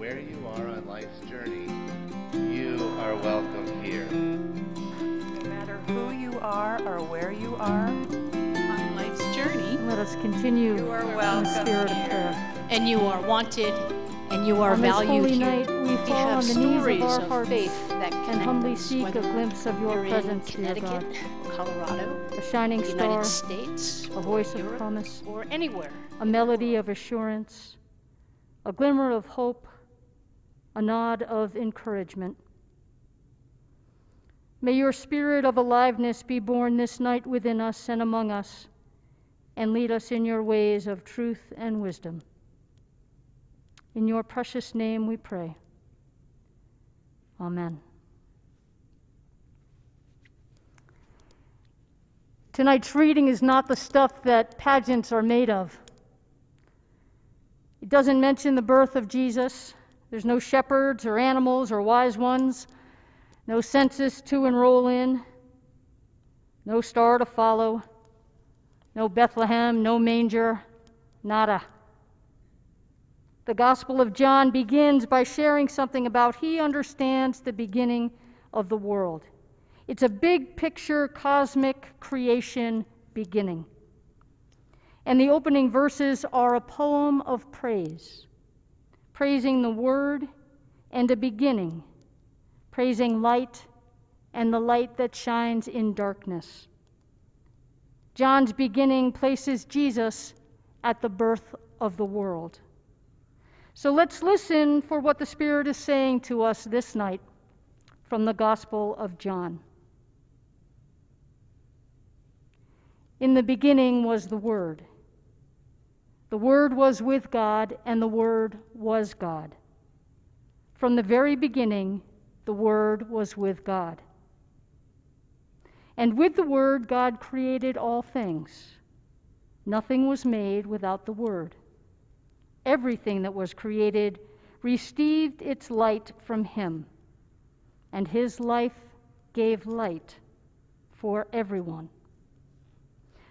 where you are on life's journey, you are welcome here. No matter who you are or where you are on life's journey, let us continue you are in the spirit here. of prayer. and you are wanted and you are on this valued holy here. night, we we fall have on the knees of our of hearts faith that and humbly seek a glimpse of your you're in presence, dear Connecticut, God. Colorado, A shining the star, United States, a voice of promise, or anywhere. a melody of assurance, a glimmer of hope, a nod of encouragement. May your spirit of aliveness be born this night within us and among us, and lead us in your ways of truth and wisdom. In your precious name we pray. Amen. Tonight's reading is not the stuff that pageants are made of. It doesn't mention the birth of Jesus. There's no shepherds or animals or wise ones, no census to enroll in, no star to follow, no Bethlehem, no manger, nada. The Gospel of John begins by sharing something about he understands the beginning of the world. It's a big picture, cosmic creation beginning. And the opening verses are a poem of praise, praising the Word and a beginning, praising light and the light that shines in darkness. John's beginning places Jesus at the birth of the world. So let's listen for what the Spirit is saying to us this night from the Gospel of John. In the beginning was the Word. The Word was with God, and the Word was God. From the very beginning, the Word was with God. And with the Word, God created all things. Nothing was made without the Word. Everything that was created received its light from Him, and His life gave light for everyone.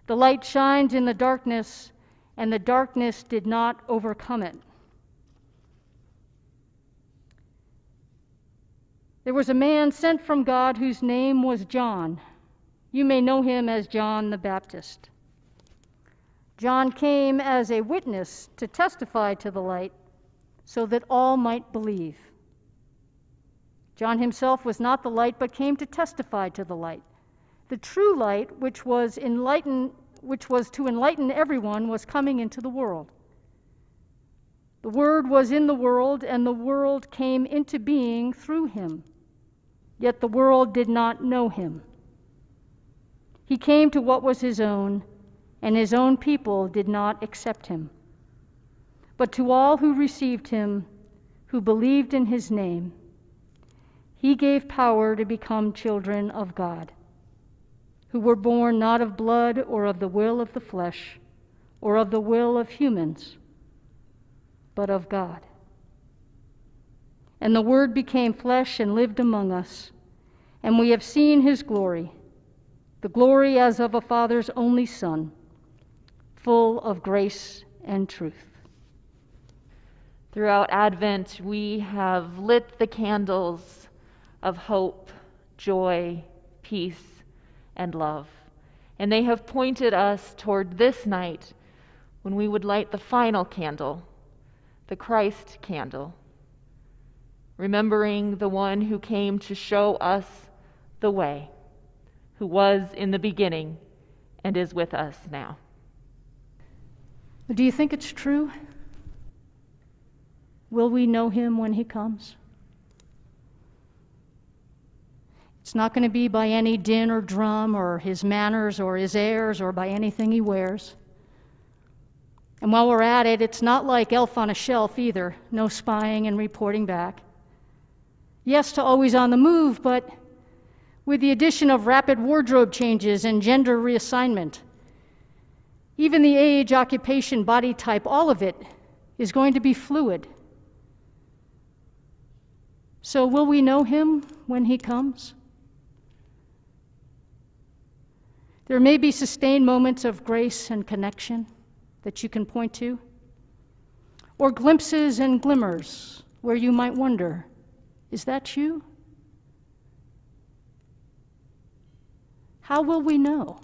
The light shines in the darkness, and the darkness did not overcome it. There was a man sent from God whose name was John. You may know him as John the Baptist. John came as a witness to testify to the light so that all might believe. John himself was not the light, but came to testify to the light. The true light, which was enlighten, which was to enlighten everyone, was coming into the world. The Word was in the world, and the world came into being through him. Yet the world did not know him. He came to what was his own, and his own people did not accept him. But to all who received him, who believed in his name, he gave power to become children of God, who were born not of blood or of the will of the flesh or of the will of humans, but of God. And the Word became flesh and lived among us, and we have seen his glory, the glory as of a Father's only Son, full of grace and truth. Throughout Advent, we have lit the candles of hope, joy, peace, and love. And they have pointed us toward this night when we would light the final candle, the Christ candle, remembering the one who came to show us the way, who was in the beginning and is with us now. Do you think it's true? Will we know him when he comes? It's not going to be by any din or drum or his manners or his airs or by anything he wears. And while we're at it, it's not like Elf on a Shelf either no spying and reporting back. Yes, to always on the move, but with the addition of rapid wardrobe changes and gender reassignment. Even the age, occupation, body type, all of it is going to be fluid. So, will we know him when he comes? There may be sustained moments of grace and connection that you can point to, or glimpses and glimmers where you might wonder, is that you? How will we know?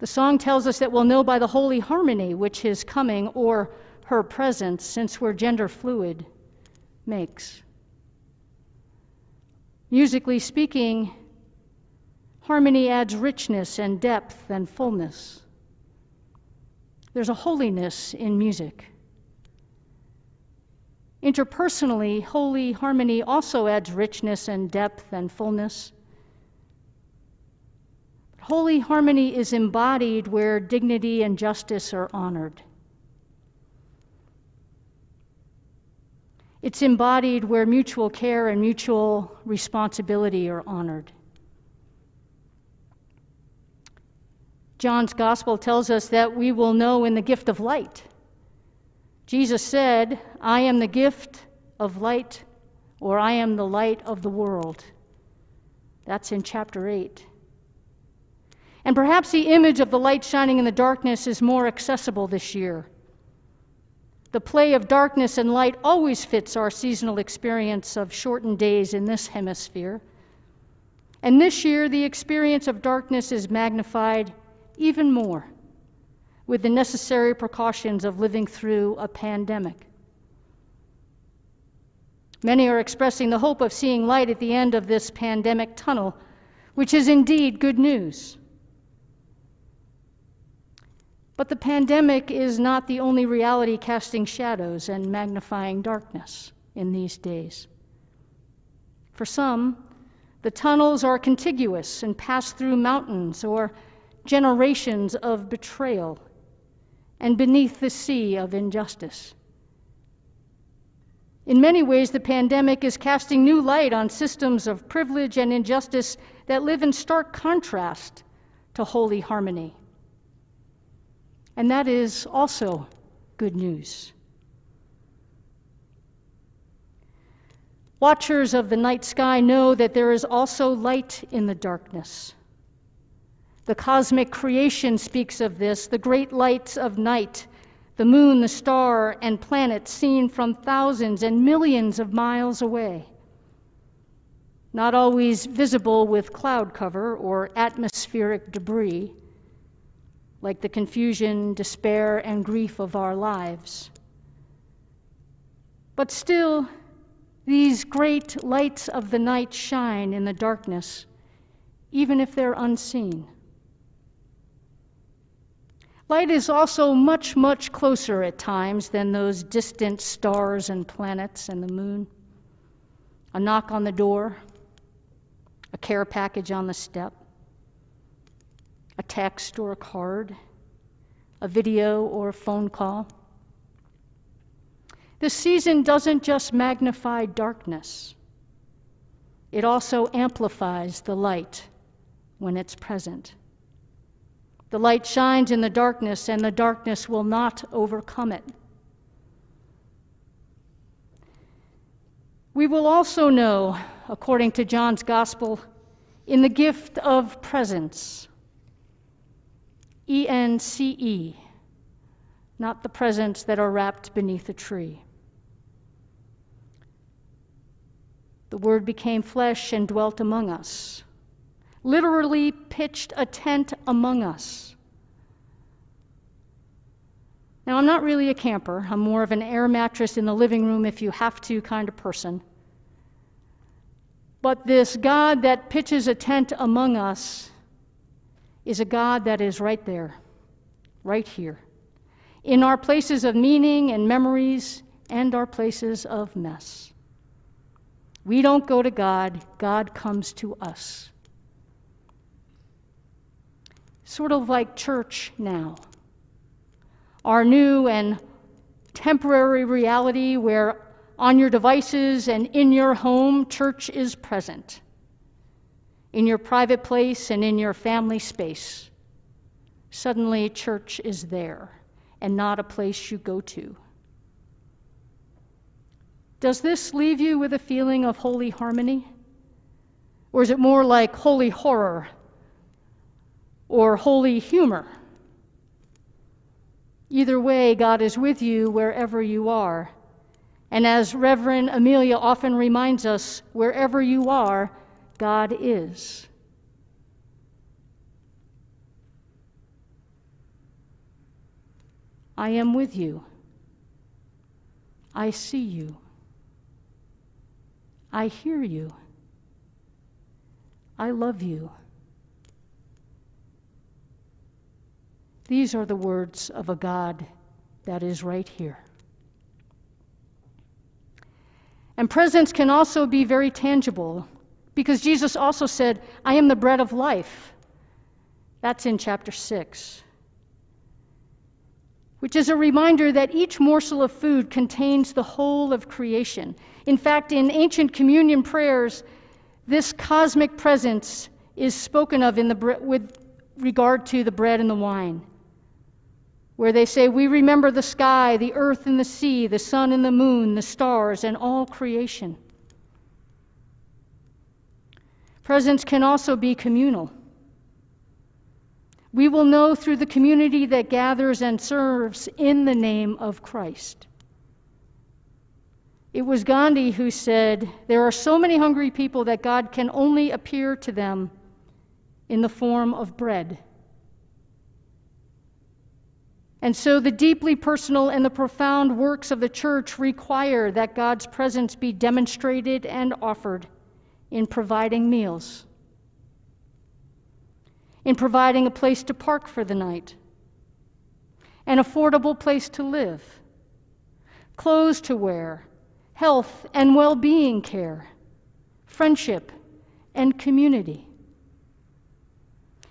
The song tells us that we'll know by the holy harmony which his coming or her presence, since we're gender fluid, makes. Musically speaking, harmony adds richness and depth and fullness. There's a holiness in music. Interpersonally, holy harmony also adds richness and depth and fullness. Holy harmony is embodied where dignity and justice are honored. It's embodied where mutual care and mutual responsibility are honored. John's gospel tells us that we will know in the gift of light. Jesus said, I am the gift of light, or I am the light of the world. That's in chapter 8. And perhaps the image of the light shining in the darkness is more accessible this year. The play of darkness and light always fits our seasonal experience of shortened days in this hemisphere. And this year, the experience of darkness is magnified even more with the necessary precautions of living through a pandemic. Many are expressing the hope of seeing light at the end of this pandemic tunnel, which is indeed good news. But the pandemic is not the only reality casting shadows and magnifying darkness in these days. For some, the tunnels are contiguous and pass through mountains or generations of betrayal and beneath the sea of injustice. In many ways, the pandemic is casting new light on systems of privilege and injustice that live in stark contrast to holy harmony. And that is also good news. Watchers of the night sky know that there is also light in the darkness. The cosmic creation speaks of this, the great lights of night, the moon, the star, and planets seen from thousands and millions of miles away. Not always visible with cloud cover or atmospheric debris like the confusion, despair, and grief of our lives. But still, these great lights of the night shine in the darkness, even if they're unseen. Light is also much, much closer at times than those distant stars and planets and the moon. A knock on the door, a care package on the step, a text or a card, a video or a phone call. This season doesn't just magnify darkness, it also amplifies the light when it's present. The light shines in the darkness, and the darkness will not overcome it. We will also know, according to John's Gospel, in the gift of presence E N C E, not the presents that are wrapped beneath a tree. The Word became flesh and dwelt among us, literally pitched a tent among us. Now, I'm not really a camper. I'm more of an air mattress in the living room if you have to kind of person. But this God that pitches a tent among us is a God that is right there, right here, in our places of meaning and memories and our places of mess. We don't go to God, God comes to us. Sort of like church now. Our new and temporary reality where on your devices and in your home, church is present in your private place and in your family space. Suddenly, church is there and not a place you go to. Does this leave you with a feeling of holy harmony? Or is it more like holy horror or holy humor? Either way, God is with you wherever you are, And as Reverend Amelia often reminds us, wherever you are, God is. I am with you. I see you. I hear you. I love you. These are the words of a God that is right here. And presence can also be very tangible because Jesus also said, I am the bread of life. That's in chapter 6. Which is a reminder that each morsel of food contains the whole of creation. In fact, in ancient communion prayers, this cosmic presence is spoken of in the, with regard to the bread and the wine where they say, We remember the sky, the earth and the sea, the sun and the moon, the stars, and all creation. Presence can also be communal. We will know through the community that gathers and serves in the name of Christ. It was Gandhi who said, There are so many hungry people that God can only appear to them in the form of bread. And so the deeply personal and the profound works of the church require that God's presence be demonstrated and offered in providing meals, in providing a place to park for the night, an affordable place to live, clothes to wear, health and well being care, friendship and community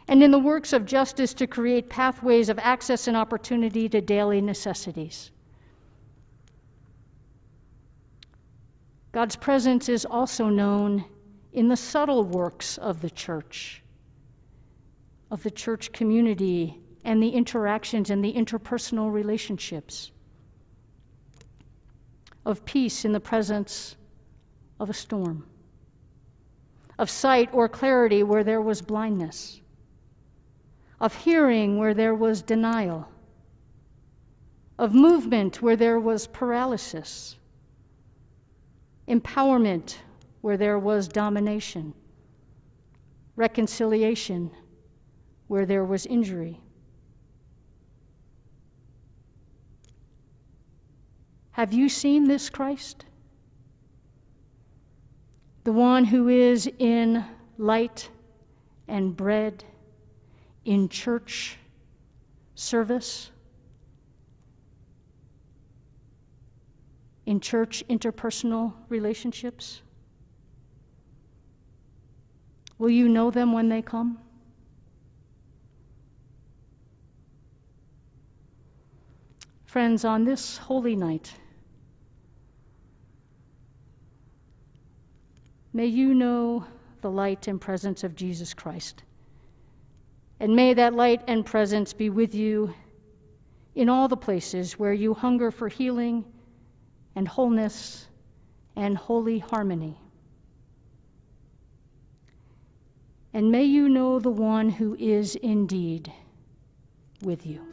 and in the works of justice to create pathways of access and opportunity to daily necessities. God's presence is also known in the subtle works of the church, of the church community, and the interactions and the interpersonal relationships, of peace in the presence of a storm, of sight or clarity where there was blindness of hearing where there was denial, of movement where there was paralysis, empowerment where there was domination, reconciliation where there was injury. Have you seen this Christ? The one who is in light and bread in church service, in church interpersonal relationships? Will you know them when they come? Friends, on this holy night, may you know the light and presence of Jesus Christ. And may that light and presence be with you in all the places where you hunger for healing and wholeness and holy harmony. And may you know the one who is indeed with you.